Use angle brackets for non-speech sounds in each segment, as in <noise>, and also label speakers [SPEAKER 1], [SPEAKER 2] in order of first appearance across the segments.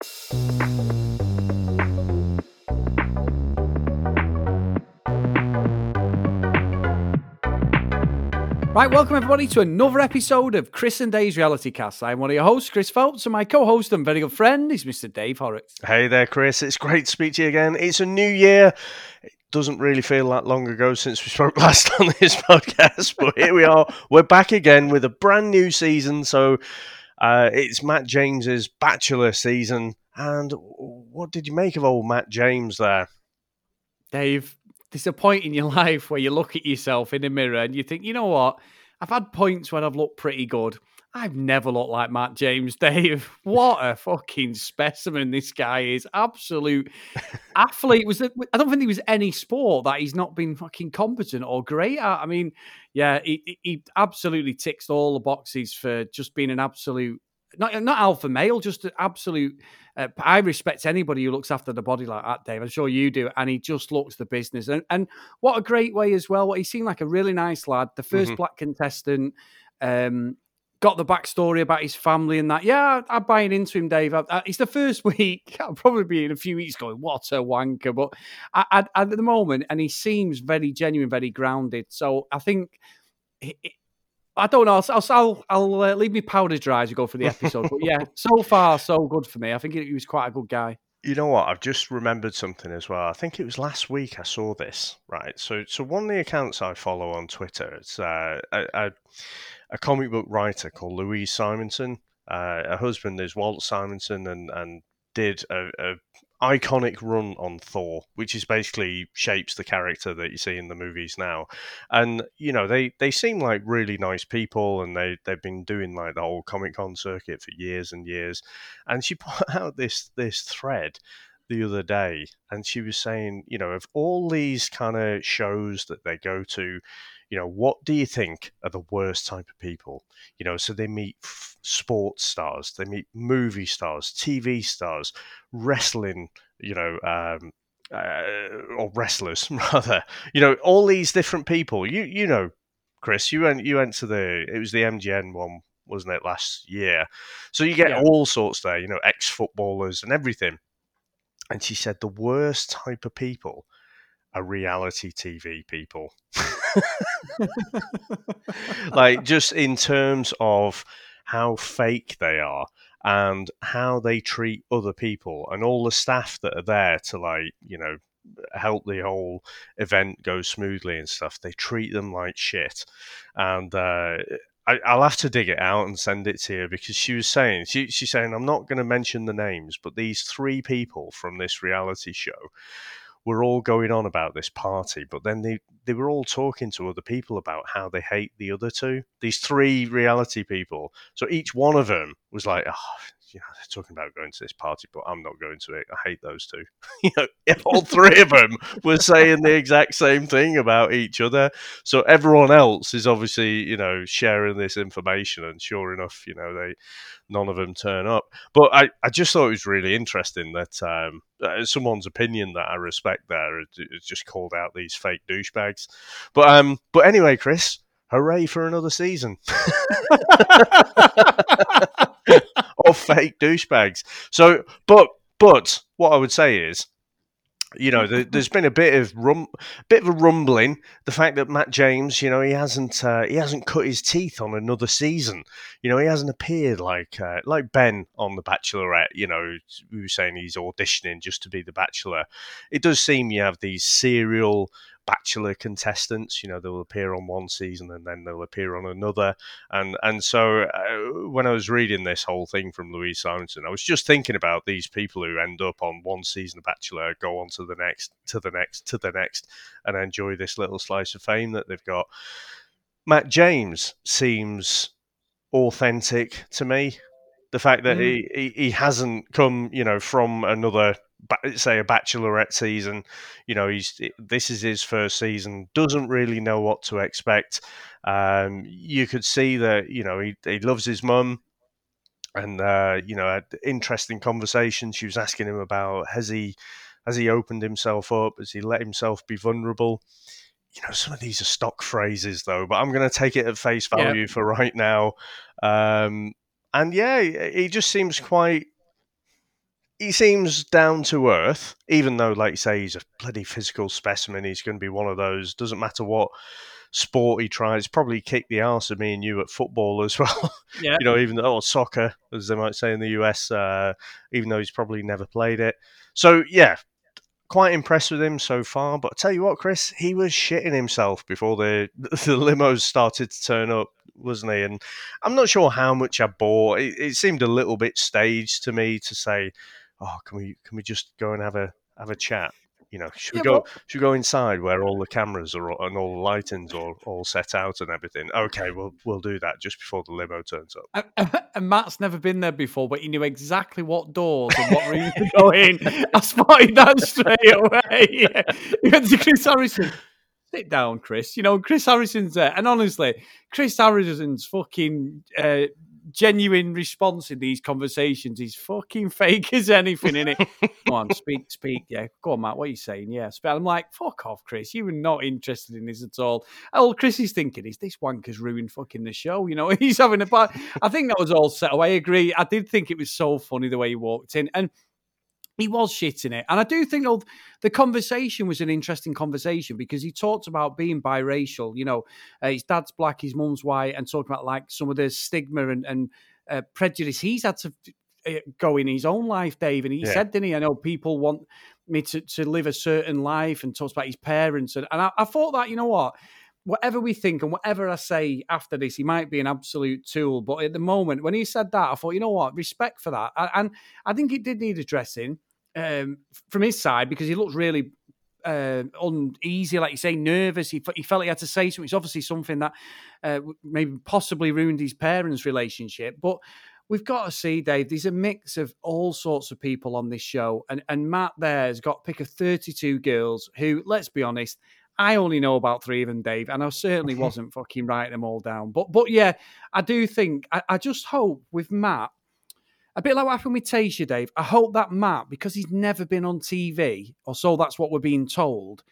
[SPEAKER 1] Right, welcome everybody to another episode of Chris and Dave's Reality Cast. I'm one of your hosts, Chris Phelps, and my co-host and very good friend is Mr. Dave Horrocks.
[SPEAKER 2] Hey there, Chris. It's great to speak to you again. It's a new year. It doesn't really feel that long ago since we spoke <laughs> last on this podcast, but here we are. We're back again with a brand new season. So uh, it's Matt James's Bachelor season. And what did you make of old Matt James there?
[SPEAKER 1] Dave, there's a point in your <laughs> life where you look at yourself in the mirror and you think, you know what? I've had points when I've looked pretty good. I've never looked like Matt James, <laughs> Dave. What a fucking specimen this guy is. Absolute <laughs> athlete. Was I don't think there was any sport that he's not been fucking competent or great at. I mean, yeah, he, he absolutely ticks all the boxes for just being an absolute not not alpha male, just an absolute. Uh, I respect anybody who looks after the body like that, Dave. I'm sure you do, and he just looks the business. And and what a great way as well. What he seemed like a really nice lad, the 1st mm-hmm. black contestant. Um, got the backstory about his family and that. Yeah, I'm buying into him, Dave. I, I, it's the first <laughs> week. I'll probably be in a few weeks going, what a wanker. But I, at the moment, and he seems very genuine, very grounded. So I think I don't know. I'll I'll, I'll uh, leave me powder dry as you go for the episode. but yeah, <laughs> so far so good for me. I think he was quite a good guy.
[SPEAKER 2] You know what? I've just remembered something as well. I think it was last week I saw this. Right. So so one of the accounts I follow on Twitter, it's uh, a, a, a comic book writer called Louise Simonson. Uh, her husband is Walt Simonson, and and did a, a iconic run on Thor, which is basically shapes the character that you see in the movies now. And you know, they they seem like really nice people, and they they've been doing like the whole Comic Con circuit for years and years. And she <laughs> put out this this thread the other day, and she was saying, you know, of all these kind of shows that they go to you know, what do you think are the worst type of people? You know, so they meet f- sports stars, they meet movie stars, TV stars, wrestling, you know, um, uh, or wrestlers <laughs> rather. You know, all these different people. You you know, Chris, you went you went to the it was the MGN one, wasn't it, last year? So you get yeah. all sorts there. You know, ex footballers and everything. And she said the worst type of people are reality TV people. <laughs> like just in terms of how fake they are and how they treat other people and all the staff that are there to like you know help the whole event go smoothly and stuff they treat them like shit and uh, I, will have to dig it out and send it to you because she was saying she, she's saying I'm not going to mention the names, but these three people from this reality show were all going on about this party, but then they, they were all talking to other people about how they hate the other two. These three reality people. So each one of them was like, oh, you know, they're talking about going to this party, but I'm not going to it. I hate those two. <laughs> you know, all three of them were saying the exact same thing about each other. So everyone else is obviously, you know, sharing this information, and sure enough, you know, they none of them turn up. But I, I just thought it was really interesting that um, someone's opinion that I respect there is just called out these fake douchebags. But um, but anyway, Chris, hooray for another season. <laughs> of fake douchebags. So, but but what I would say is, you know, there's been a bit of rum, bit of a rumbling. The fact that Matt James, you know, he hasn't uh, he hasn't cut his teeth on another season. You know, he hasn't appeared like uh, like Ben on The Bachelorette. You know, were saying he's auditioning just to be the Bachelor. It does seem you have these serial bachelor contestants. You know, they'll appear on one season and then they'll appear on another. And and so uh, when I was reading this whole thing from Louise Simonson, I was just thinking about these people who end up on one season of Bachelor, go on to the next, to the next, to the next, and enjoy this little slice of fame that they've got. Matt James seems authentic to me. The fact that mm. he, he, he hasn't come, you know, from another say a bachelorette season. You know he's this is his first season doesn't really know what to expect. Um, you could see that you know he, he loves his mum. And uh, you know had interesting conversation. she was asking him about has he has he opened himself up? Has he let himself be vulnerable? You know some of these are stock phrases though but i'm going to take it at face value for right now. Um, and yeah he just seems quite he seems down to earth, even though, like you say, he's a bloody physical specimen. He's going to be one of those. Doesn't matter what sport he tries. Probably kick the arse of me and you at football as <laughs> well.
[SPEAKER 1] Yeah.
[SPEAKER 2] you know, even though or soccer, as they might say in the US, uh, even though he's probably never played it. So yeah, quite impressed with him so far. But I tell you what, Chris, he was shitting himself before the <laughs> the limos started to turn up, wasn't he? And I'm not sure how much I bought. It, it seemed a little bit staged to me to say, "Oh, can we can we just go and have a have a chat?" You know, should we
[SPEAKER 1] Yeah,
[SPEAKER 2] go?
[SPEAKER 1] but-
[SPEAKER 2] Should we go inside where all the cameras are all- and all the lightings are all set out and everything? Okay, we'll we'll do that just before the limo turns up.
[SPEAKER 1] And, <laughs> and Matt's never been there before, but he knew exactly what doors and what rooms to <laughs> go in. I spotted that straight away. <laughs> Yeah. He went to Chris Harrison. Sit down, Chris. You know, Chris Harrison's there. And honestly, Chris Harrison's fucking uh, genuine response in these conversations is fucking <laughs> fake as anything, in it. Come on, <laughs> speak, speak. Yeah, go on, Matt. What are you saying? Yeah, spell. I'm like, fuck off, Chris. You were not interested in this at all. All Chris is thinking is this wanker's ruined fucking the show. You know, <laughs> he's having a bad. I think that was all set away. I agree. I did think it was so funny the way he walked in, and he was shitting it. And I do think though, the conversation was an interesting conversation because he talked about being biracial. You know, uh, his dad's black, his mum's white, and talking about like some of the stigma and, and uh, prejudice he's had to uh, go in his own life, Dave. And he
[SPEAKER 2] Yeah.
[SPEAKER 1] said, didn't he? I know people want me to, to live a certain life and talks about his parents. And, and I, I thought that, you know what? Whatever we think and whatever I say after this, he might be an absolute tool. But at the moment, when he said that, I thought, you know what? Respect for that. And I think it did need addressing um, from his side because he looked really uh, uneasy, like you say, nervous. He, he felt he had to say something. It's obviously something that uh, maybe possibly ruined his parents' relationship. But we've got to see, Dave, there's a mix of all sorts of people on this show. And, and Matt there has got pick of 32 girls who, let's be honest, I only know about three of them, Dave, and I certainly <laughs> wasn't fucking writing them all down. But but yeah, I do think I, I just hope with Matt, a bit like what happened with Tayshia, Dave. I hope that Matt, because he's never been on TV, or so that's what we're being told,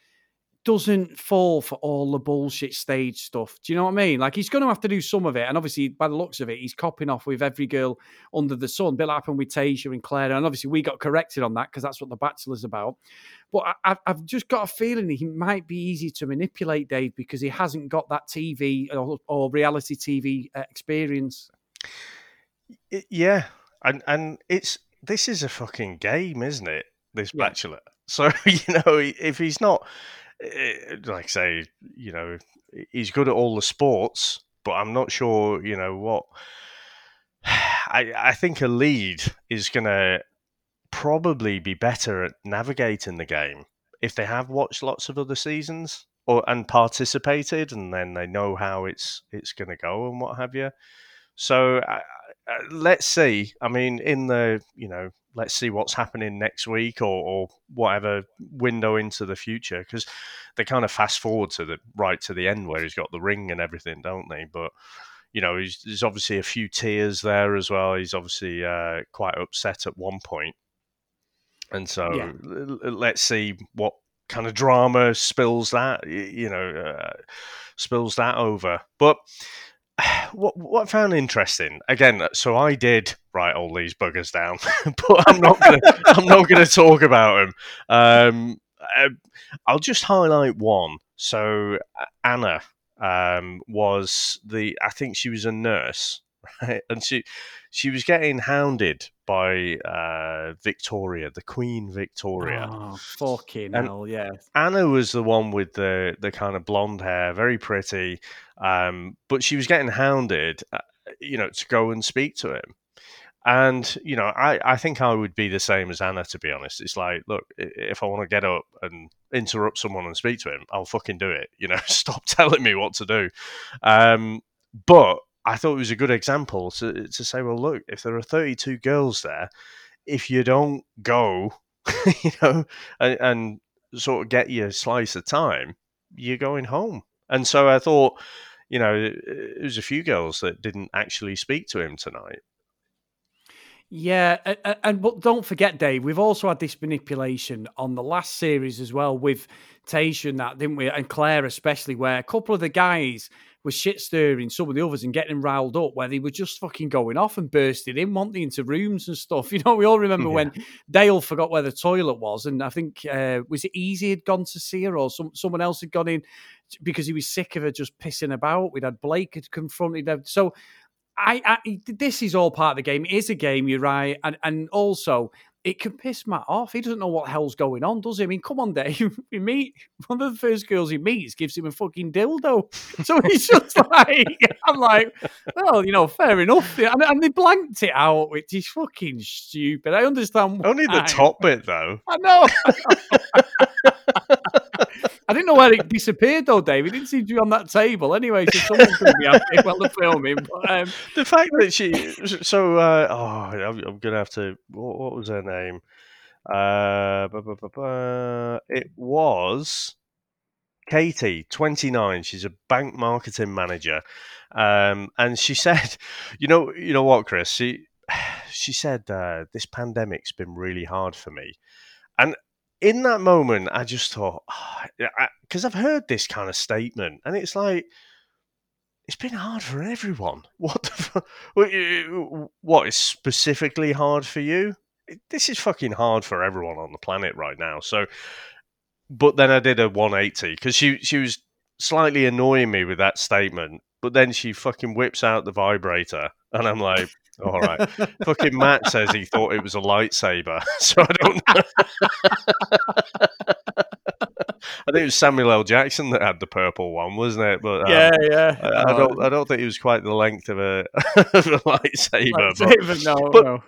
[SPEAKER 1] doesn't fall for all the bullshit stage stuff. Do you know what I mean? Like he's going to have to do some of it, and obviously, by the looks of it, he's copping off with every girl under the sun. Like happened with Tayshia and Clare, and obviously we got corrected on that because that's what the Bachelor's about. But I, I've- I've just got a feeling he might be easy to manipulate, Dave, because he hasn't got that TV or, or reality TV uh, experience.
[SPEAKER 2] Yeah, and and it's this is a fucking game, isn't it? This
[SPEAKER 1] Yeah.
[SPEAKER 2] Bachelor. <laughs> So you know, if he's not, like say, you know, he's good at all the sports, but I'm not sure, you know, what. <sighs> I I think a lead is gonna probably be better at navigating the game if they have watched lots of other seasons or and participated, and then they know how it's it's gonna go and what have you. So I, uh, let's see. I mean, in the you know, let's see what's happening next week or, or whatever window into the future because they kind of fast forward to the right to the end where he's got the ring and everything, don't they? But you know, he's, there's obviously a few tears there as well. He's obviously uh, quite upset at one point, and so
[SPEAKER 1] Yeah.
[SPEAKER 2] let's see what kind of drama spills that you know uh, spills that over. But <sighs> what what I found interesting again. So I did write all these buggers down, <laughs> but I'm not gonna I'm not gonna talk about them. Um, uh, I'll just highlight one. So uh, Anna um, was the I think she was a nurse, <laughs> right? And she she was getting hounded by uh, Victoria, the Queen Victoria.
[SPEAKER 1] Oh, fucking
[SPEAKER 2] And-
[SPEAKER 1] hell, yeah.
[SPEAKER 2] Anna was the one with the the kind of blonde hair, very pretty, um, but she was getting hounded, uh, you know, to go and speak to him. And you know, I, I think I would be the same as Anna. To be honest, it's like, look, if I want to get up and interrupt someone and speak to him, I'll fucking do it. You know, <laughs> stop telling me what to do. Um, but I thought it was a good example to to say, well, look, if there are thirty two girls there, if you don't go, <laughs> you know, and, and sort of get your slice of time, you're going home. And so I thought, you know, there was a few girls that didn't actually speak to him tonight.
[SPEAKER 1] Yeah, and but don't forget, Dave, we've also had this manipulation on the last series as well with Tayshia and that, didn't we? And Clare especially, where a couple of the guys was shit stirring some of the others and getting riled up where they were just fucking going off and bursting in, wanting into rooms and stuff. <laughs> You know, we all remember yeah. when Dale forgot where the toilet was, and I think uh, was it Easy had gone to see her or some someone else had gone in because he was sick of her just pissing about. We'd had Blake had confronted her. So I, I, this is all part of the game. It is a game, you're right, and and also it can piss Matt off. He doesn't know what the hell's going on, does he? I mean, come on, <laughs> Dave. We meet one of the first girls he meets gives him a fucking dildo, so he's <laughs> just like, I'm like, well, you know, fair enough. And, and they blanked it out, which is fucking stupid. I understand.
[SPEAKER 2] Only the top bit, though.
[SPEAKER 1] I know. I <laughs> didn't know where it disappeared though, Dave. It didn't seem to be on that table anyway, so someone's going to be happy while they're filming. But, um... <laughs>
[SPEAKER 2] The fact that she, so uh, oh, I'm, I'm going to have to. What, what, was her name? Uh, it was Katie, 29. She's a bank marketing manager, um, and she <laughs> said, "You know, you know what, Chris? She <sighs> she said uh, this pandemic's been really hard for me." And in that moment, I just thought, ah, because oh, I've heard this kind of statement, and it's like, it's been hard for everyone. <laughs> What the what is specifically hard for you? This is fucking hard for everyone on the planet right now. So, but then I did a 180 because she she was slightly annoying me with that statement, but then she fucking whips out the vibrator, and I'm like, all right. Fucking Matt says he thought it was a lightsaber, <laughs> so I don't know. I think it was Samuel L. Jackson that had the purple one, wasn't it? But
[SPEAKER 1] um, yeah, yeah.
[SPEAKER 2] I, I, don't. I don't think it was quite the length of a, <laughs> of a lightsaber. lightsaber
[SPEAKER 1] but, no, but no.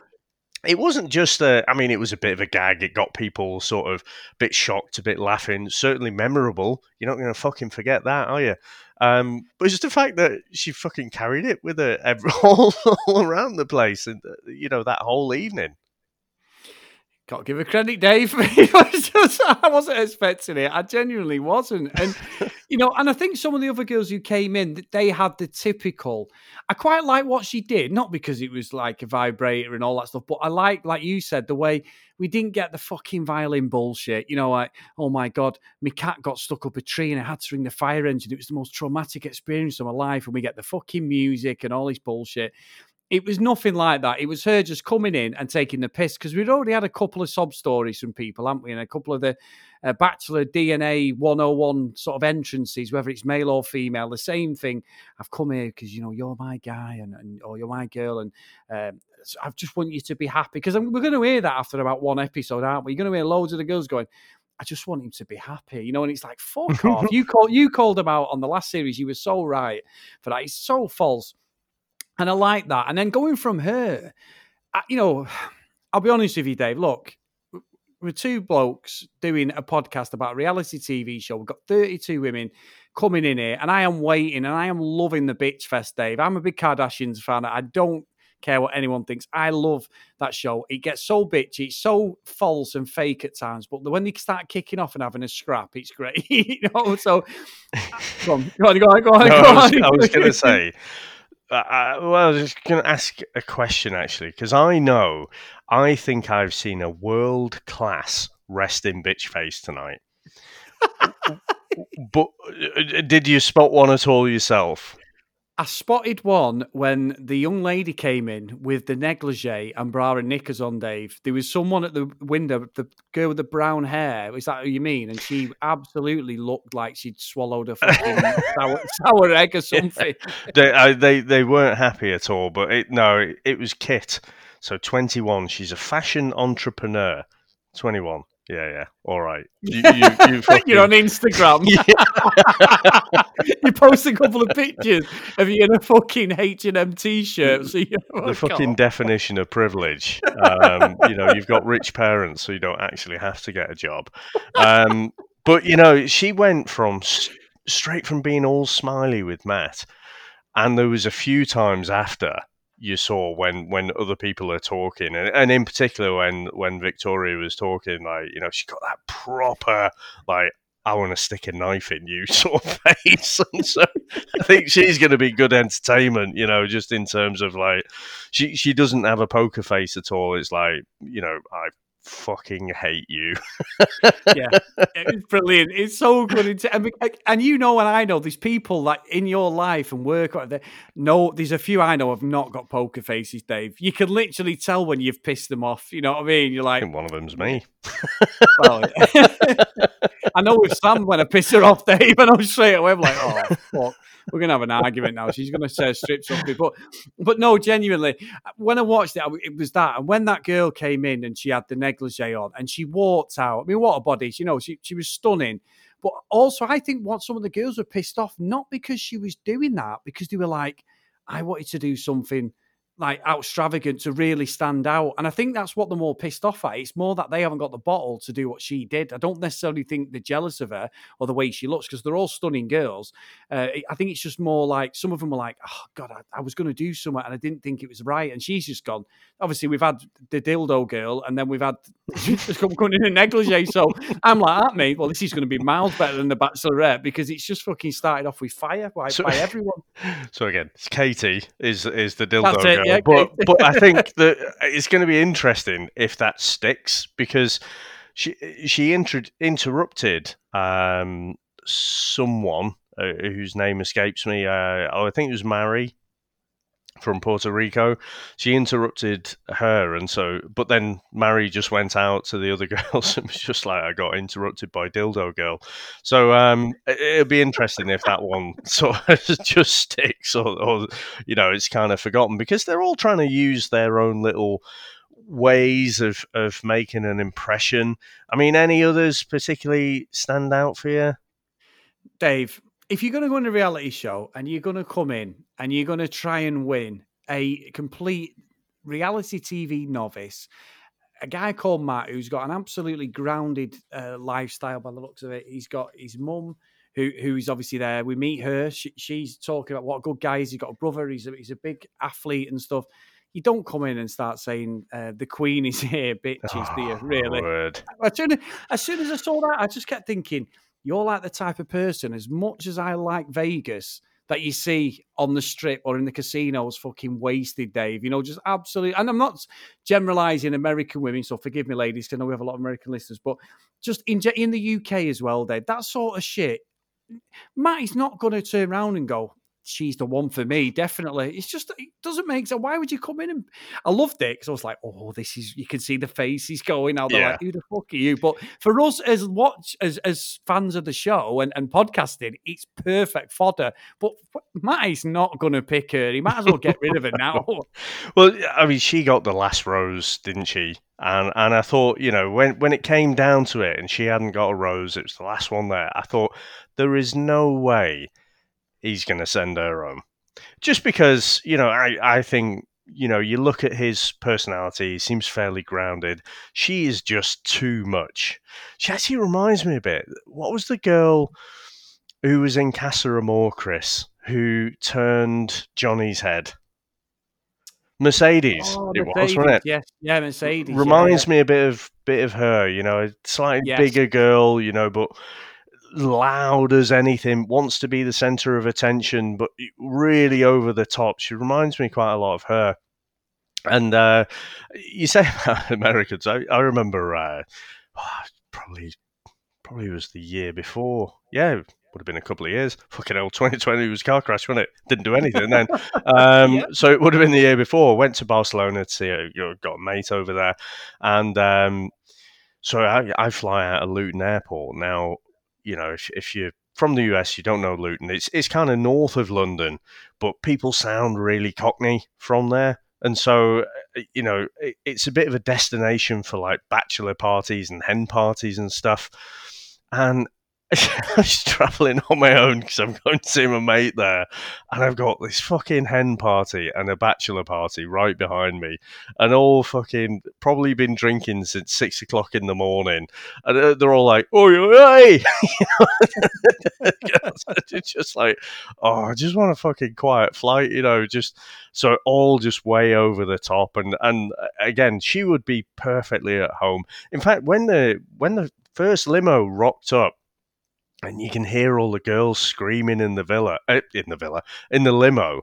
[SPEAKER 2] It wasn't just a. I mean, it was a bit of a gag. It got people sort of a bit shocked, a bit laughing. Certainly memorable. You're not going to fucking forget that, are you? Um, but just the fact that she fucking carried it with her every, <laughs> all, all around the place, and uh, you know that whole evening.
[SPEAKER 1] To give her credit, Dave. <laughs> I wasn't expecting it. I genuinely wasn't. And, <laughs> you know, and I think some of the other girls who came in, they had the typical. I quite like what she did, not because it was like a vibrator and all that stuff, but I like, like you said, the way we didn't get the fucking violin bullshit. You know, like, oh my God, my cat got stuck up a tree and I had to ring the fire engine. It was the most traumatic experience of my life. And we get the fucking music and all this bullshit it was nothing like that. It was her just coming in and taking the piss because we'd already had a couple of sob stories from people, haven't we? And a couple of the uh, Bachelor DNA 101 sort of entrances, whether it's male or female, the same thing. I've come here because, you know, you're my guy and, and or you're my girl. And um, so I just want you to be happy because we're going to hear that after about one episode, aren't we? You're going to hear loads of the girls going, I just want him to be happy, you know. And it's like, fuck <laughs> off. You called you called him out on the last series. You were so right for that. It's so false. And I like that. And then going from her, you know, I'll be honest with you, Dave. Look, we're two blokes doing a podcast about a reality TV show. We've got 32 women coming in here, and I am waiting and I am loving the bitch fest, Dave. I'm a big Kardashians fan. I don't care what anyone thinks. I love that show. It gets so bitchy, it's so false and fake at times, but when they start kicking off and having a scrap, it's great. <laughs> you know, so <laughs> go on, go on, go on, go on.
[SPEAKER 2] Go on. I was, was going to say I, well, I was just going to ask a question actually, because I know, I think I've seen a world class resting bitch face tonight. <laughs> but uh, did you spot one at all yourself?
[SPEAKER 1] I spotted one when the young lady came in with the negligee and bra and knickers on, Dave. There was someone at the window, the girl with the brown hair. Is that who you mean? And she absolutely looked like she'd swallowed a fucking <laughs> sour, sour, egg or something.
[SPEAKER 2] They, I, they, they weren't happy at all, but it, no, it, it was Kit. So 21. She's a fashion entrepreneur. 21. Yeah, yeah. All right. <laughs> You, you,
[SPEAKER 1] you are on Instagram. <laughs> <laughs> you post a couple of pictures of you in a fucking H and M t-shirt. So
[SPEAKER 2] you the fucking definition of privilege. Um, you know, you've got rich parents, so you don't actually have to get a job. Um, but you know, she went from straight from being all smiley with Matt, and there was a few times after you saw when when other people are talking and, and in particular when when victoria was talking like you know she got that proper like I want to stick a knife in you <laughs> sort of face. <laughs> And so I think she's going to be good entertainment, you know, just in terms of like, she, she doesn't have a poker face at all. It's like, you know, I fucking hate you.
[SPEAKER 1] yeah, it's brilliant. It's so good. And, and you know, and I know there's people like in your life and work. No, there's a few I know have not got poker faces, Dave. You can literally tell when you've pissed them off. You know what I mean? You're like,
[SPEAKER 2] one of them's me. <laughs>
[SPEAKER 1] Well, <laughs> I know with Sam when I piss her off, Dave, and I'm straight away I'm like, oh fuck, we're gonna have an argument now. She's gonna say strip something, but but no, genuinely, when I watched it, it was that, and when that girl came in and she had the negligee on and she walked out. I mean, what a body! You know, she she was stunning. But also, I think what some of the girls were pissed off, not because she was doing that, because they were like, I wanted to do something like extravagant to really stand out. And I think that's what they're more pissed off at. It's more that they haven't got the bottle to do what she did. I don't necessarily think they're jealous of her or the way she looks because they're all stunning girls. Uh, I think it's just more like some of them were like, oh, God, I, I was going to do something and I didn't think it was right. And she's just gone. Obviously, we've had the dildo girl and then we've had <laughs> just come coming in a negligee. So I'm like, at me, well, this is going to be miles better than the Bachelorette because it's just fucking started off with fire by, so, by everyone. <laughs>
[SPEAKER 2] So again, Katie is is the dildo girl yeah, but but I think <laughs> that it's going to be interesting if that sticks because she she inter- interrupted um, someone uh, whose name escapes me. Uh, oh, I think it was Mary from Puerto Rico. She interrupted her, and so, but then Mary just went out to the other <laughs> girls and was just like, I got interrupted by Dildo Girl. So um, it'll be interesting if that one <laughs> sort of <laughs> just sticks or, or, you know, it's kind of forgotten because they're all trying to use their own little ways of, of making an impression. I mean, any others particularly stand out for you?
[SPEAKER 1] Dave, if you're going to go on a reality show and you're going to come in and you're going to try and win a complete reality TV novice, a guy called Matt who's got an absolutely grounded uh, lifestyle by the looks of it. He's got his mum who who is obviously there. We meet her. She, she's talking about what a good guy is. He's got a brother. He's a, he's a big athlete and stuff. You don't come in and start saying uh, the Queen is here, bitches. Oh, do you really? As soon as, as soon as I saw that, I just kept thinking you're like the type of person, as much as I like Vegas, that you see on the strip or in the casinos fucking wasted, Dave. You know, just absolutely. And I'm not generalizing American women, so forgive me, ladies, because I know we have a lot of American listeners, but just in, in the UK as well, Dave, that sort of shit. Matt is not going to turn around and go, she's the one for me, definitely. It's just it doesn't make sense. Why would you come in and I loved it because I was like, oh, this is you can see the face he's going out. They're yeah. like, who the fuck are you? But for us as watch as as fans of the show and, and podcasting, it's perfect fodder. But Matt is not gonna pick her. He might as well get rid of her <laughs> now.
[SPEAKER 2] well, I mean, she got the last rose, didn't she? And and I thought, you know, when when it came down to it and she hadn't got a rose, it was the last one there. I thought there is no way he's going to send her home. Just because, you know, I, I think, you know, you look at his personality, he seems fairly grounded. She is just too much. She actually reminds me a bit. What was the girl who was in Casa Amor, Chris, who turned Johnny's head? Mercedes,
[SPEAKER 1] oh,
[SPEAKER 2] it
[SPEAKER 1] Mercedes, was,
[SPEAKER 2] wasn't it?
[SPEAKER 1] Yes, yeah, Mercedes.
[SPEAKER 2] Reminds
[SPEAKER 1] yeah,
[SPEAKER 2] me a bit of bit of her, you know, a slightly yes. bigger girl, you know, but loud as anything, wants to be the center of attention, but really over the top. She reminds me quite a lot of her. And uh, you say <laughs> about Americans, I, I remember uh, probably probably was the year before. Yeah, would have been a couple of years. Fucking hell, 2020 was car crash, wasn't it? Didn't do anything then. <laughs> Um, yeah. So it would have been the year before. Went to Barcelona to see a, got a mate over there. And um, so I, I, fly out of Luton Airport. Now, you know, if, if you're from the US, you don't know Luton. It's it's kind of north of London, but people sound really Cockney from there, and so uh, you know it, it's a bit of a destination for like bachelor parties and hen parties and stuff. And <laughs> I was traveling on my own because I'm going to see my mate there, and I've got this fucking hen party and a bachelor party right behind me, and all fucking probably been drinking since six o'clock in the morning, and they're all like, "Oh, <laughs> hey!" <laughs> it's just like, oh, I just want a fucking quiet flight, you know, just so all just way over the top, and and uh, again, she would be perfectly at home. In fact, when the when the first limo rocked up and you can hear all the girls screaming in the villa, uh, in the villa, in the limo.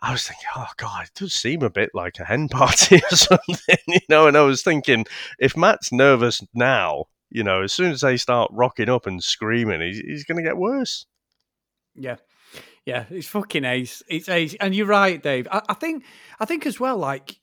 [SPEAKER 2] I was thinking, oh god, it does seem a bit like a hen <laughs> party or something, you know. And I was thinking, if Matt's nervous now, you know, as soon as they start rocking up and screaming, he's, he's going to get worse.
[SPEAKER 1] Yeah. Yeah, it's fucking ace. It's ace, and you're right, Dave. I, I think, I think as well. Like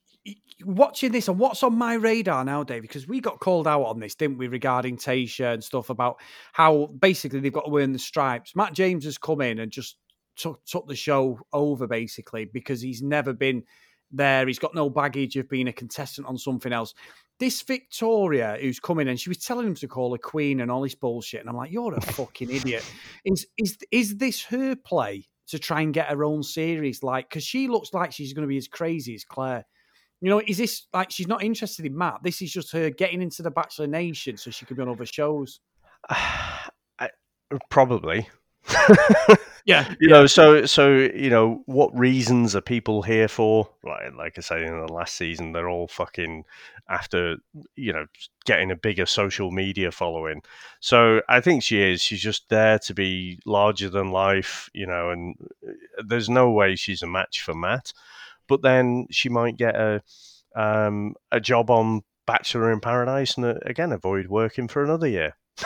[SPEAKER 1] watching this and what's on my radar now, Dave, because we got called out on this, didn't we, regarding Tayshia and stuff about how basically they've got to earn the stripes. Matt James has come in and just took, took the show over basically because he's never been there. He's got no baggage of being a contestant on something else. This Victoria who's coming in, she was telling him to call her queen and all this bullshit, and I'm like, "You're a <laughs> fucking idiot." Is is is this her play to try and get her own series? Like, because she looks like she's going to be as crazy as Clare. You know, is this like she's not interested in Matt? This is just her getting into the Bachelor Nation so she could be on other shows. <sighs>
[SPEAKER 2] I, probably. <laughs>
[SPEAKER 1] yeah,
[SPEAKER 2] you
[SPEAKER 1] yeah.
[SPEAKER 2] know, so so you know, what reasons are people here for? Like, like I say in the last season, they're all fucking after you know getting a bigger social media following. So I think she is. She's just there to be larger than life, you know, and uh, there's no way she's a match for Matt but then she might get a um, a job on Bachelor in Paradise and uh, again avoid working for another year. <laughs>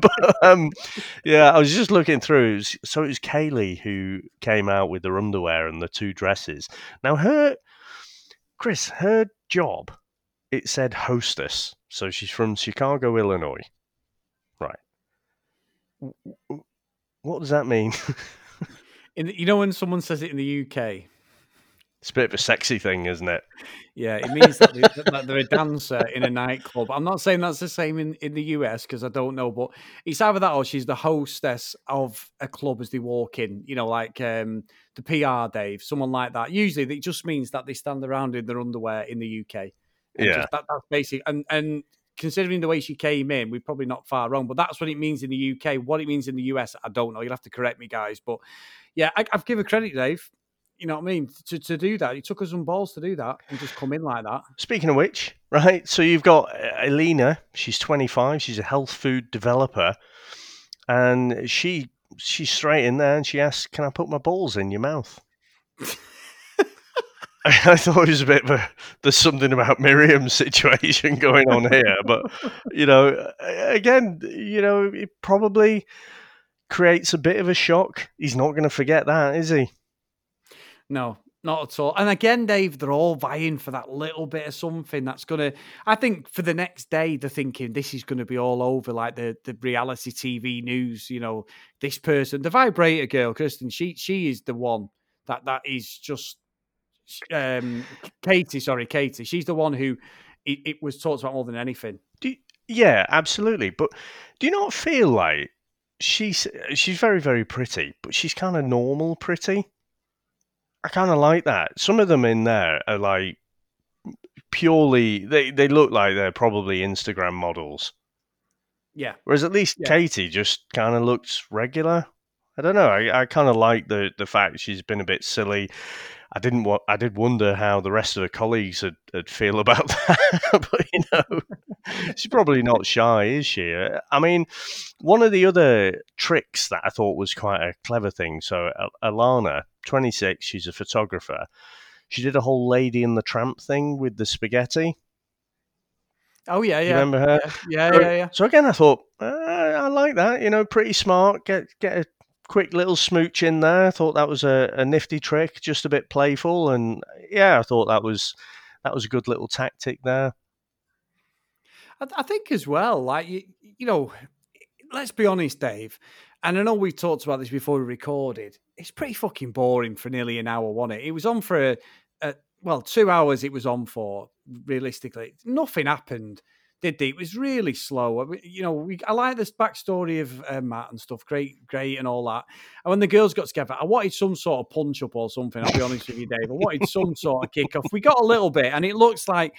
[SPEAKER 2] but um, yeah, I was just looking through. So it was Kaylee who came out with her underwear and the two dresses. Now her, Chris, her job, it said hostess. So she's from Chicago, Illinois. Right. What does that mean? <laughs>
[SPEAKER 1] in, you know when someone says it in the UK,
[SPEAKER 2] it's a bit of a sexy thing, isn't it?
[SPEAKER 1] Yeah, it means that, they, that they're a dancer <laughs> in a nightclub. I'm not saying that's the same in, in the US because I don't know, but it's either that or she's the hostess of a club as they walk in. You know, like um, the PR Dave, someone like that. Usually, it just means that they stand around in their underwear in the UK.
[SPEAKER 2] Yeah,
[SPEAKER 1] that, that's basic. And and considering the way she came in, we're probably not far wrong. But that's what it means in the UK. What it means in the US, I don't know. You'll have to correct me, guys. But yeah, I, I've given credit, Dave. You know what I mean? To, to do that, it took us some balls to do that and just come in like that.
[SPEAKER 2] Speaking of which, right? So you've got uh, Elena. She's 25. She's a health food developer, and she she's straight in there and she asks, "Can I put my balls in your mouth?" <laughs> <laughs> I thought it was a bit of a there's something about Miriam's situation <laughs> going on here, but you know, again, you know, it probably creates a bit of a shock. He's not going to forget that, is he?
[SPEAKER 1] No, not at all. And again, Dave, they're all vying for that little bit of something that's going to. I think for the next day, they're thinking this is going to be all over, like the the reality TV news. You know, this person, the vibrator girl, Kirsten. She she is the one that that is just um, Katie, sorry, Katie. She's the one who it, it was talked about more than anything.
[SPEAKER 2] You, yeah, absolutely. But do you not feel like she's she's very very pretty, but she's kind of normal pretty? I kind of like that. Some of them in there are like purely they they look like they're probably Instagram models.
[SPEAKER 1] Yeah.
[SPEAKER 2] Whereas at least yeah. Katie just kind of looks regular. I don't know. I, I kind of like the the fact she's been a bit silly. I didn't want. I did wonder how the rest of the colleagues would, would feel about <laughs> that. but you know, she's probably not shy, is she? I mean, one of the other tricks that I thought was quite a clever thing. So Alana, twenty six, she's a photographer. She did a whole Lady in the Tramp thing with the spaghetti.
[SPEAKER 1] Oh yeah, yeah.
[SPEAKER 2] You remember her?
[SPEAKER 1] Yeah, yeah, so, yeah, yeah.
[SPEAKER 2] So again, I thought uh, I like that. You know, pretty smart. Get get a quick little smooch in there. I thought that was a, a nifty trick, just a bit playful, and yeah, I thought that was that was a good little tactic there.
[SPEAKER 1] I, I think as well, like you, you know, let's be honest, Dave. And I know we talked about this before we recorded. It's pretty fucking boring for nearly an hour, wasn't it? It was on for a, a well, two hours. It was on for realistically. Nothing happened did? It was really slow. I, You know, we, I like this backstory of uh, Matt and stuff. Great, great, and all that. And when the girls got together, I wanted some sort of punch up or something. I'll be honest with you, Dave. I wanted some sort of kick off. We got a little bit, and it looks like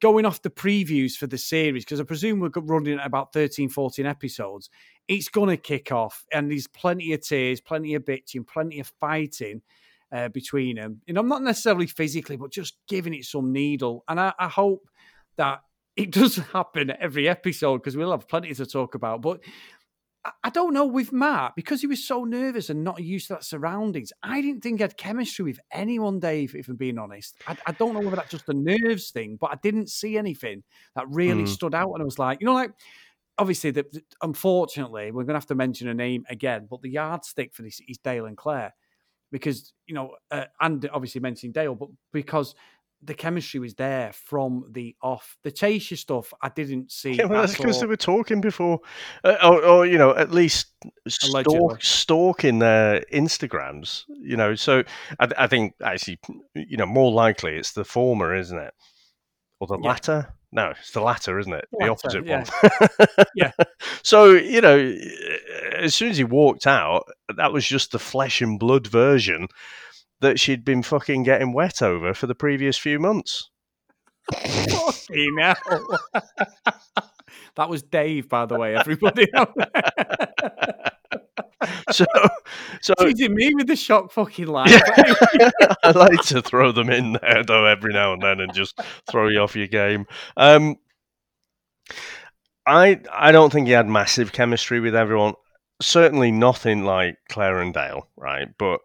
[SPEAKER 1] going off the previews for the series because I presume we're running at about 13, 14 episodes. It's going to kick off, and there's plenty of tears, plenty of bitching, plenty of fighting. Uh, between them, you know, I'm not necessarily physically, but just giving it some needle. And I, I hope that it does <laughs> happen every episode because we'll have plenty to talk about. But I don't know with Matt because he was so nervous and not used to that surroundings. I didn't think he had chemistry with anyone, Dave. If I'm being honest, I, I don't know whether that's just a nerves thing, but I didn't see anything that really mm. stood out. And I was like, you know, like obviously, the, the, unfortunately, we're going to have to mention a name again, but the yardstick for this is Dale and Clare because you know, uh, and obviously mentioning Dale, but because the chemistry was there from the off. The Tayshia stuff, I didn't see.
[SPEAKER 2] Yeah, <laughs> well, that's because they were talking before, uh, or, or, you know, at least stalk, stalking their Instagrams. You know, so I, I, think actually, you know, more likely it's the former, isn't it, or the yeah. latter? No, it's the latter, isn't it? The, the opposite yeah.
[SPEAKER 1] one. <laughs> yeah.
[SPEAKER 2] So you know, as soon as he walked out, that was just the flesh and blood version that she'd been fucking getting wet over for the previous few months.
[SPEAKER 1] Fucking <laughs> hell. <laughs> that was Dave, by the way, everybody. <laughs>
[SPEAKER 2] so, so
[SPEAKER 1] teasing me with the shock fucking line.
[SPEAKER 2] Yeah. I like to throw them in there though every now and then and just throw you off your game. Um, I I don't think he had massive chemistry with everyone. Certainly nothing like Clare and Dale, right? But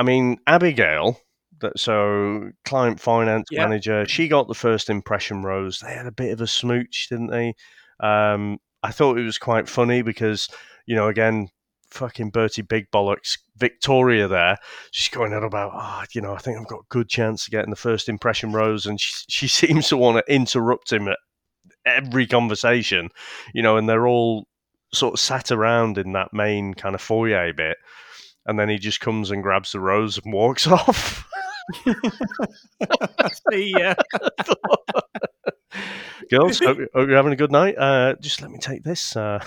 [SPEAKER 2] I mean, Abigail, that so client finance yeah. manager, she got the first impression rose. They had a bit of a smooch, didn't they? Um, I thought it was quite funny because, you know, again, fucking Bertie Big Bollocks, Victoria there, she's going on about, oh, you know, I think I've got a good chance of getting the first impression rose. And she, she <laughs> seems to want to interrupt him at every conversation, you know, and they're all sort of sat around in that main kind of foyer bit and then he just comes and grabs the rose and walks <laughs> off. <laughs>
[SPEAKER 1] See ya. <laughs>
[SPEAKER 2] Girls, hope, hope, you're having a good night. Uh, just let me take this. Uh,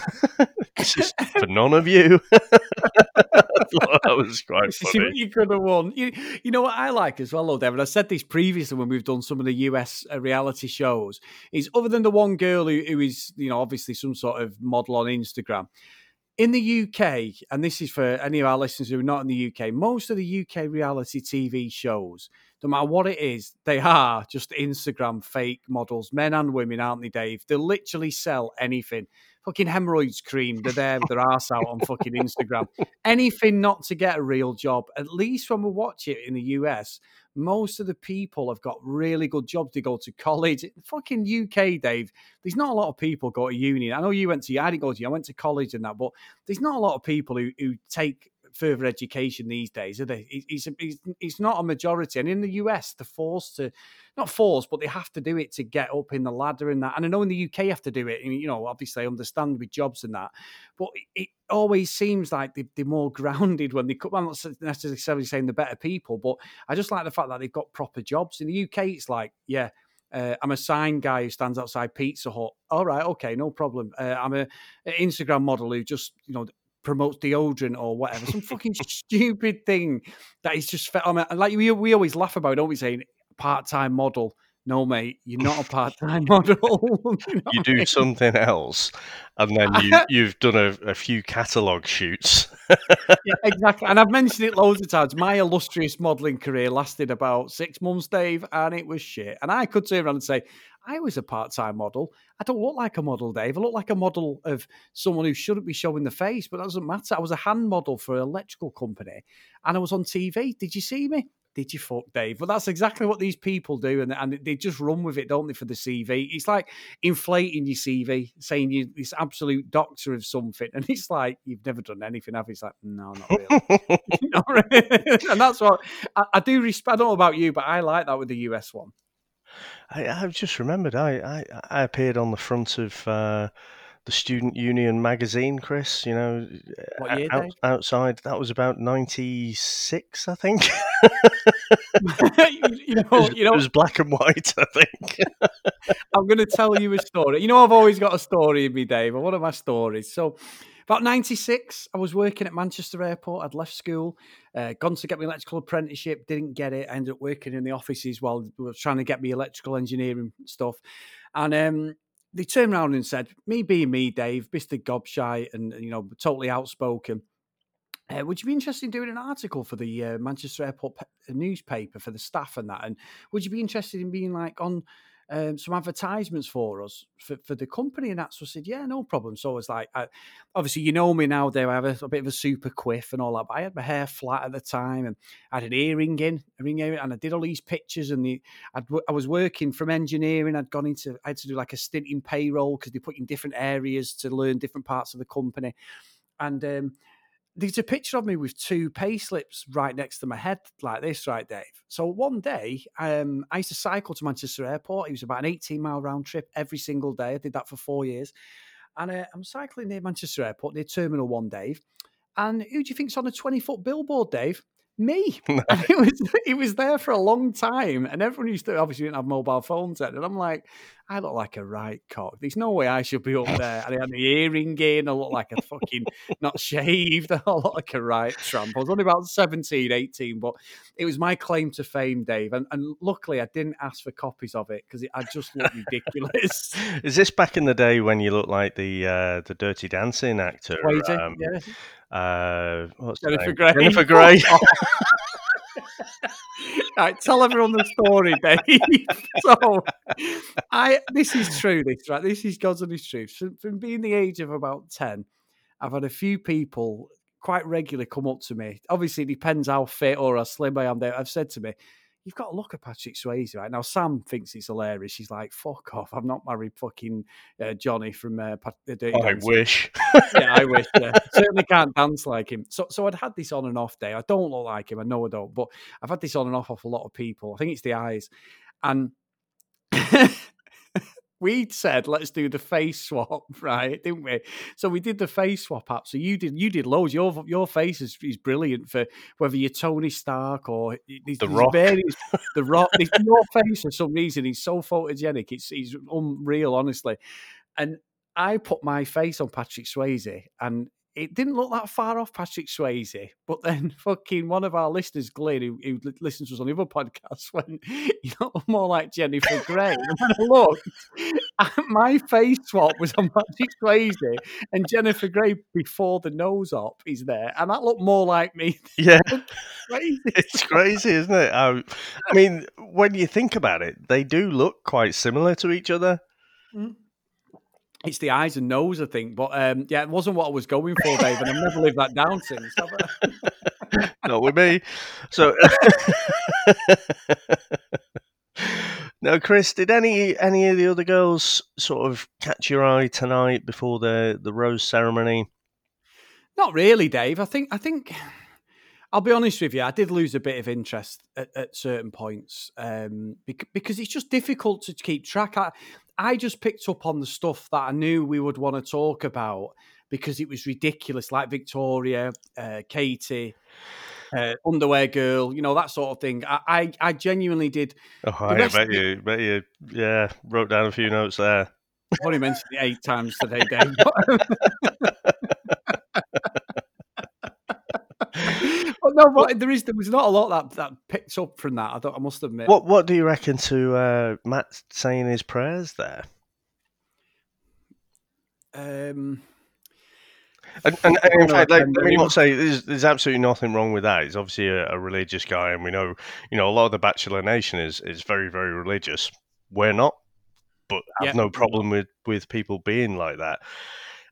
[SPEAKER 2] this is for none of you. that was quite funny.
[SPEAKER 1] you could have won. You, you know what I like as well, though, David? I said this previously when we've done some of the US uh, reality shows. Is other than the one girl who, who is, you know, obviously some sort of model on Instagram in the UK, and this is for any of our listeners who are not in the UK, most of the UK reality TV shows, no matter what it is, they are just Instagram fake models, men and women, aren't they, Dave? They literally sell anything. Fucking hemorrhoids cream, they're there with their ass out on fucking Instagram. Anything not to get a real job. At least when we watch it in the US, most of the people have got really good jobs. They go to college. <laughs> Fucking UK, Dave. There's not a lot of people go to uni. I know you went to. I didn't go to. I went to college and that, but there's not a lot of people who who take further education these days, are they? It's, it's, it's not a majority. And in the US, they're forced to, not forced, but they have to do it to get up in the ladder and that. And I know in the UK, you have to do it. And, you know, obviously, I understand with jobs and that. But it, always seems like they, are more <laughs> grounded when they come. I'm not necessarily saying the better people, but I just like the fact that they've got proper jobs. In the UK, it's like, yeah, uh, I'm a sign guy who stands outside Pizza Hut. All right, okay, no problem. Uh, I'm a, an Instagram model who just, you know, promotes deodorant or whatever, some <laughs> fucking stupid thing that is just. I mean, like we we always laugh about, don't we? Saying part time model. No, mate, you're not a part time <laughs> model. <laughs>
[SPEAKER 2] you, know you do mean? something else, and then you, you've done a, a few catalogue shoots.
[SPEAKER 1] yeah, exactly. And I've mentioned it loads of times. My illustrious modelling career lasted about six months, Dave, and it was shit. And I could turn around and say, I was a part time model. I don't look like a model, Dave. I look like a model of someone who shouldn't be showing the face, but that doesn't matter. I was a hand model for an electrical company and I was on TV. Did you see me? Did you fuck Dave? Well, that's exactly what these people do, and, and they just run with it, don't they, for the CV? It's like inflating your CV, saying you're this absolute doctor of something, and it's like you've never done anything, have you? It's like, no, not really. <laughs> <laughs> not really. <laughs> and that's what I, I do respect. I don't know about you, but I like that with the US one.
[SPEAKER 2] I, have just remembered. I, I, I appeared on the front of uh, the Student Union magazine, Chris. You know,
[SPEAKER 1] year, out,
[SPEAKER 2] outside. That was about ninety six, I think. <laughs>
[SPEAKER 1] you know, you know,
[SPEAKER 2] it was black and white. I think.
[SPEAKER 1] I'm going to tell you a story. You know, I've always got a story in me, Dave. One of my stories. So, about 96, I was working at Manchester Airport. I'd left school, uh, gone to get my electrical apprenticeship, didn't get it. I ended up working in the offices while trying to get me electrical engineering stuff. And um, they turned around and said, me being me, Dave, Mr. Gobshy and, you know, totally outspoken, uh, would you be interested in doing an article for the uh, Manchester Airport pe- newspaper for the staff and that? And would you be interested in being like on um, some advertisements for us for, for the company. And that's what I said, yeah, no problem. So I was like, I, obviously, you know me now, there I have a, a, bit of a super quiff and all that. But I had my hair flat at the time and I had an earring in, a ring earring, and I did all these pictures. And the I'd, I was working from engineering. I'd gone into, I had to do like a stint in payroll because they put you in different areas to learn different parts of the company. And um, there's a picture of me with two pay slips right next to my head, like this, right, Dave. So one day, um, I used to cycle to Manchester Airport. It was about an 18 mile round trip every single day. I did that for four years. And uh, I'm cycling near Manchester Airport, near Terminal 1, Dave. And who do you think's on a 20 foot billboard, Dave? Me. <laughs> <laughs> it was it was there for a long time, and everyone used to obviously didn't have mobile phones then, and I'm like, I look like a right cock. There's no way I should be up there. And I had the earring in. I look like a fucking not shaved. <laughs> I look like a right tramp. I was only about 17, 18, but it was my claim to fame, Dave. And, and luckily, I didn't ask for copies of it because I just looked ridiculous.
[SPEAKER 2] Is this back in the day when you looked like the uh, the Dirty Dancing actor?
[SPEAKER 1] um, yeah.
[SPEAKER 2] Uh, what's
[SPEAKER 1] Jennifer Grey.
[SPEAKER 2] Jennifer <laughs> Grey. <laughs>
[SPEAKER 1] right, tell everyone the story, <laughs> Dave. so, I this is true. This right. This is God's honest truth. From, from being the age of about ten, I've had a few people quite regularly come up to me. Obviously, it depends how fit or how slim I am. They, I've said to me, you've got to look at Patrick Swayze right now. Sam thinks it's hilarious. She's like, "Fuck off! I'm not married fucking uh, Johnny from uh, the Dirty
[SPEAKER 2] I wish. <laughs>
[SPEAKER 1] yeah, I wish. Yeah. <laughs> Certainly can't dance like him. So, so I'd had this on and off day. I don't look like him. I know I don't, but I've had this on and off off a lot of people. I think it's the eyes, and <laughs> we said let's do the face swap, <laughs> right? Didn't we? So we did the face swap app. So you did you did loads. Your your face is, is brilliant for whether you're Tony Stark or
[SPEAKER 2] the Rock.
[SPEAKER 1] Various, the Rock. your <laughs> face for some reason is so photogenic. It's it's unreal, honestly. And I put my face on Patrick Swayze, and it didn't look that far off Patrick Swayze, eh? but then <laughs> fucking one of our listeners, Glenn, who, who listens to us on the other podcasts, <laughs> went, you know, more like Jennifer Grey. And when I looked, <laughs> my face swap was on Patrick Swayze, eh? and Jennifer Grey before the nose up is there, and that looked more like me.
[SPEAKER 2] Yeah, crazy. it's crazy, isn't it? I, I mean, when you think about it, they do look quite similar to each other.
[SPEAKER 1] Mm. It's the eyes and nose, I think. But um, yeah, it wasn't what I was going for, Dave, and I've never lived that down since. <laughs>
[SPEAKER 2] Not with me. So <laughs> now, Chris, did any any of the other girls sort of catch your eye tonight before the the rose ceremony?
[SPEAKER 1] Not really, Dave. I think I think I'll be honest with you. I did lose a bit of interest at, at certain points um, because it's just difficult to keep track. I, I just picked up on the stuff that I knew we would want to talk about because it was ridiculous, like Victoria, uh, Katie, uh, underwear girl, you know that sort of thing. I, I, I genuinely did.
[SPEAKER 2] Oh, I bet you, bet you, yeah, wrote down a few notes there.
[SPEAKER 1] I've only mentioned it eight times today, Dave. <laughs> well, no, but there is there was not a lot that that picked up from that. I don't. I must admit.
[SPEAKER 2] What What do you reckon to uh, Matt saying his prayers there?
[SPEAKER 1] Um.
[SPEAKER 2] And, and, and in fact, like, let me not say there's, there's absolutely nothing wrong with that. He's obviously a, a, religious guy, and we know, you know, a lot of the Bachelor Nation is is very, very religious. We're not, but I have no problem with with people being like that.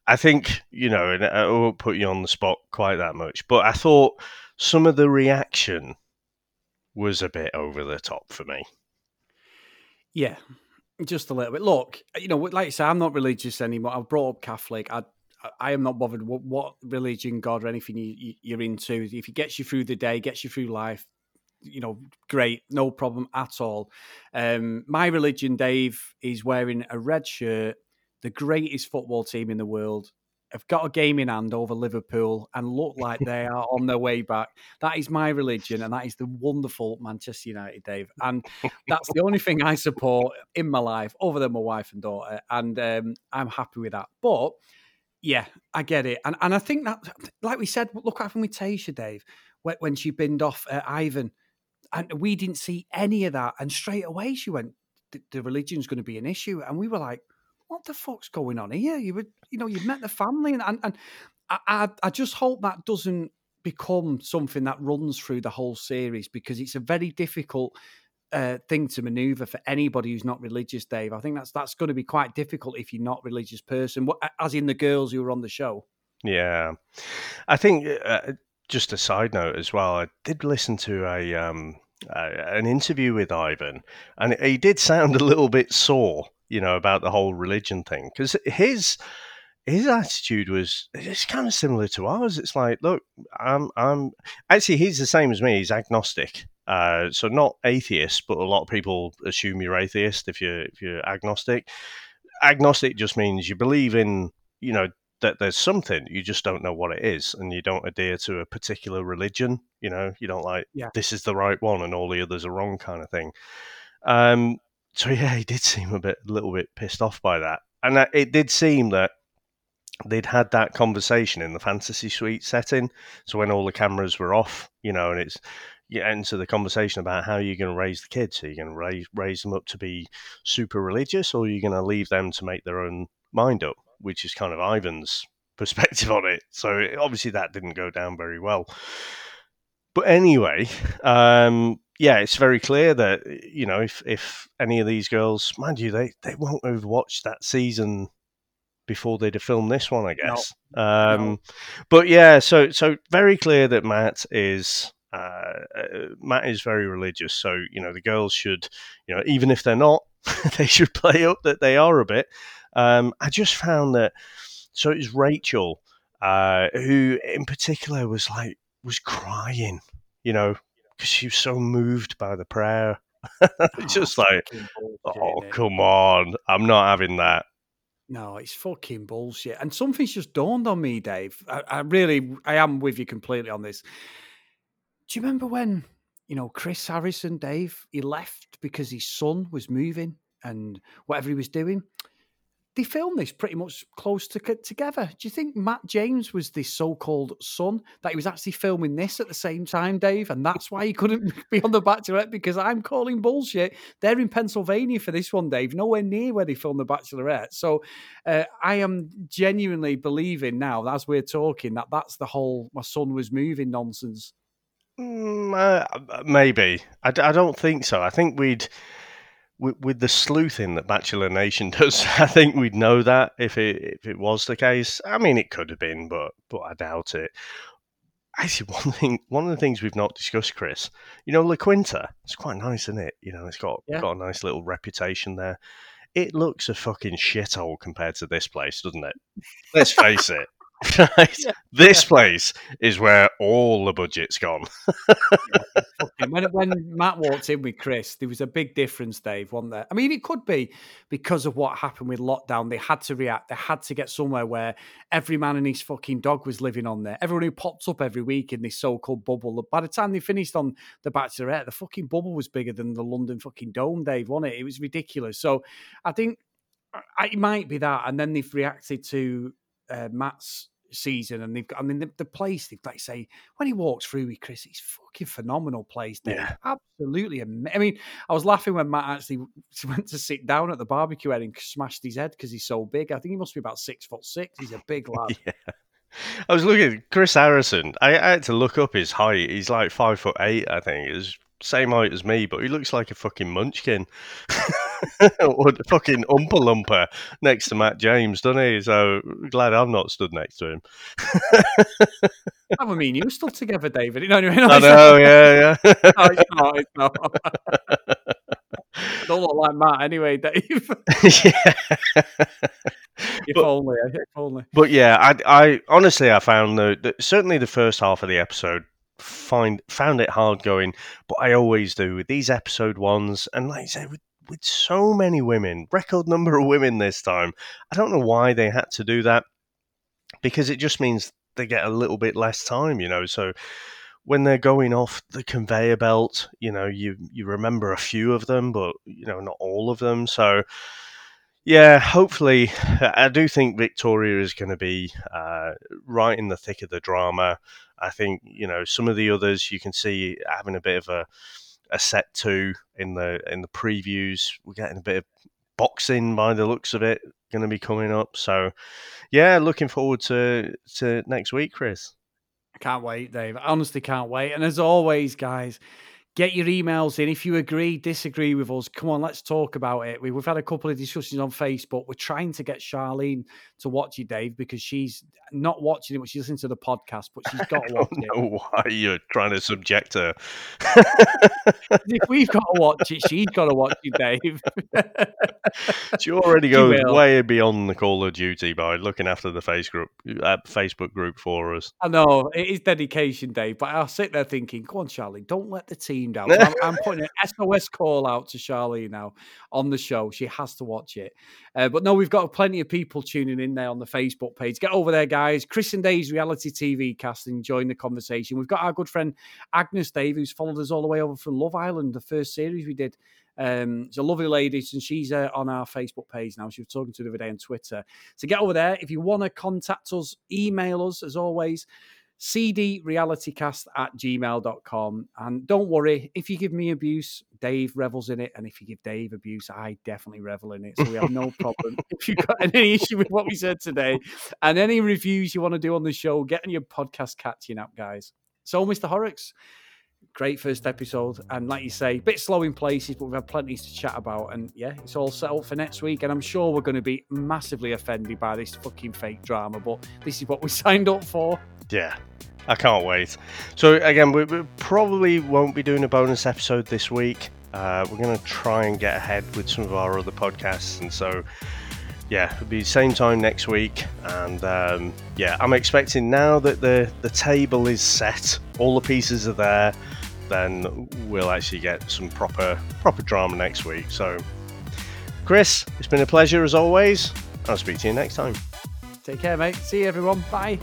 [SPEAKER 2] I think you know, and I won't put you on the spot quite that much, but I thought some of the reaction was a bit over the top for me.
[SPEAKER 1] Yeah, just a little bit. Look, you know, like I say, I'm not religious anymore. I've brought up Catholic. I I am not bothered what, what religion, God, or anything you, you're into. If it gets you through the day, gets you through life, you know, great, no problem at all. Um, my religion, Dave, is wearing a red shirt, the greatest football team in the world, have got a game in hand over Liverpool and look like <laughs> they are on their way back. That is my religion, and that is the wonderful Manchester United, Dave. And that's the only thing I support in my life, other than my wife and daughter. And um, I'm happy with that. But yeah, I get it, and and I think that, like we said, look what happened with Tayshia, Dave, when she binned off uh, Ivan, and we didn't see any of that, and straight away she went, the, the religion's going to be an issue, and we were like what the fuck's going on here? You would, you know, you've met the family, and and, and I, I just hope that doesn't become something that runs through the whole series because it's a very difficult uh, thing to maneuver for anybody who's not religious, Dave. I think that's that's going to be quite difficult if you're not a religious person, as in the girls who were on the show.
[SPEAKER 2] Yeah, I think uh, just a side note as well. I did listen to a um, uh, an interview with Ivan, and he did sound a little bit sore, you know, about the whole religion thing because his his attitude was it's kind of similar to ours. It's like, look, I'm I'm actually he's the same as me. He's agnostic, uh, so not atheist, but a lot of people assume you're atheist if you're if you're agnostic. Agnostic just means you believe in you know that there's something you just don't know what it is and you don't adhere to a particular religion you know you don't like yeah. this is the right one and all the others are wrong kind of thing um so yeah he did seem a bit a little bit pissed off by that and that, it did seem that they'd had that conversation in the fantasy suite setting so when all the cameras were off you know and it's you enter the conversation about how you're going to raise the kids are you going to raise raise them up to be super religious or are you going to leave them to make their own mind up which is kind of Ivan's <laughs> perspective on it. So obviously that didn't go down very well. But anyway, <laughs> um, yeah, it's very clear that you know if if any of these girls, mind you, they they won't have watched that season before they'd have filmed this one, I guess. No. Um, no. But yeah, so so very clear that Matt is uh, uh, Matt is very religious. So you know the girls should, you know, even if they're not, <laughs> they should play up that they are a bit. Um, I just found that so it was Rachel uh, who, in particular, was like was crying, you know, because she was so moved by the prayer. <laughs> Oh, just oh, like, oh come on, I'm not having that.
[SPEAKER 1] No, it's fucking bullshit. And something's just dawned on me, Dave. I, I really, I am with you completely on this. Do you remember when, you know, Chris Harrison, Dave, he left because his son was moving and whatever he was doing? They filmed this pretty much close to together. Do you think Matt James was the so-called son that he was actually filming this at the same time, Dave, and that's why he couldn't <laughs> be on the Bachelorette? Because I'm calling bullshit. They're in Pennsylvania for this one, Dave, nowhere near where they filmed the Bachelorette. So uh, I am genuinely believing now, as we're talking, that that's the whole "my son was moving" nonsense.
[SPEAKER 2] Mm, uh, maybe I, I don't think so. I think we'd with, with the sleuthing that Bachelor Nation <laughs> does, I think we'd know that if it if it was the case. I mean, it could have been, but but I doubt it. Actually, one thing, one of the things we've not discussed, Chris, you know, La Quinta, it's quite nice, isn't it? You know, it's got yeah. got a nice little reputation there. It looks a fucking shithole compared to this place, doesn't it? Let's face it. <laughs> Right? Yeah. This yeah. place is where all the budget's gone.
[SPEAKER 1] when, when Matt walked in with Chris, there was a big difference, Dave, wasn't there? I mean, it could be because of what happened with lockdown. They had to react. They had to get somewhere where every man and his fucking dog was living on there. Everyone who popped up every week in this so-called bubble. By the time they finished on the Bachelorette, the fucking bubble was bigger than the London fucking dome, Dave, wasn't it? It was ridiculous. So I think it might be that, and then they've reacted to uh, Matt's season, and they've got. I mean, the, the place they've like say when he walks through with Chris, he's fucking phenomenal place. There, yeah. absolutely. Am- I mean, I was laughing when Matt actually <laughs> went to sit down at the barbecue and smashed his head because he's so big. I think he must be about six foot six. He's a big <laughs> lad.
[SPEAKER 2] yeah. I was looking at Chris Harrison. I, I, had to look up his height. He's like five foot eight, I think. It's same height as me, but he looks like a fucking munchkin. <laughs> <laughs> or fucking Oompa Loompa next to Matt James, doesn't he? So glad I'm not stood next to him.
[SPEAKER 1] I mean, you stood together, David.
[SPEAKER 2] No, no, no, I know, yeah, yeah. <laughs> no, it's not, it's not. <laughs>
[SPEAKER 1] don't look like Matt anyway, Dave. yeah. If but, only, eh? if only.
[SPEAKER 2] But yeah, I, I honestly, I found the, certainly the first half of the episode find found it hard going, but I always do with these episode ones. And like I said, with, with so many women, record number of women this time, I don't know why they had to do that because it just means they get a little bit less time, you know. So when they're going off the conveyor belt, you know, you you remember a few of them, but you know, not all of them. So yeah, hopefully, I do think Victoria is going to be uh, right in the thick of the drama. I think you know some of the others you can see having a bit of a a set to in the in the previews. We're getting a bit of boxing by the looks of it going to be coming up. So yeah, looking forward to to next week, Chris.
[SPEAKER 1] I can't wait, Dave. I honestly can't wait. And as always, guys, get your emails in. If you agree, disagree with us, come on, let's talk about it. We, have had a couple of discussions on Facebook. We're trying to get Charlene to watch it, Dave, because she's not watching it, but she's listening to the podcast, but she's <laughs> got to watch
[SPEAKER 2] I don't know
[SPEAKER 1] it.
[SPEAKER 2] why you're trying to subject her. <laughs>
[SPEAKER 1] if we've got to watch it, she's got to watch it, Dave. <laughs>
[SPEAKER 2] she already goes way beyond the Call of Duty by looking after the face group, uh, Facebook group for us.
[SPEAKER 1] I know it is dedication, Dave, but I'll sit there thinking, "Go on, Charlie, don't let the team down." I'm, I'm, putting an SOS call out to Charlie now on the show. She has to watch it. Uh, but no, we've got plenty of people tuning in there on the Facebook page. Get over there, guys. Chris and Dave's reality TV cast and join the conversation. We've got our good friend Agnes Dave, who's followed us all the way over from Love Island, the first series we did. Um, she's a lovely lady, and she's uh, on our Facebook page now. She was talking to the other day on Twitter. So get over there. If you want to contact us, email us as always cdrealitycast at gmail.com. And don't worry, if you give me abuse, Dave revels in it. And if you give Dave abuse, I definitely revel in it. So we have no problem. <laughs> if you've got any issue with what we said today and any reviews you want to do on the show, get getting your podcast catching up, guys. So, Mr. Horrocks, great first episode. And like you say, a bit slow in places, but we've had plenty to chat about. And yeah, it's all set up for next week. And I'm sure we're going to be massively offended by this fucking fake drama, but this is what we <laughs> signed up for.
[SPEAKER 2] Yeah, I can't wait. So again, we, we probably won't be doing a bonus episode this week. Uh, we're going to try and get ahead with some of our other podcasts, and so yeah, it'll be the same time next week. And um, yeah, I'm expecting now that the the table is set, all the pieces are there, then we'll actually get some proper proper drama next week. So, Chris, it's been a pleasure as always. I'll speak to you next time.
[SPEAKER 1] Take care, mate. See you, everyone. Bye.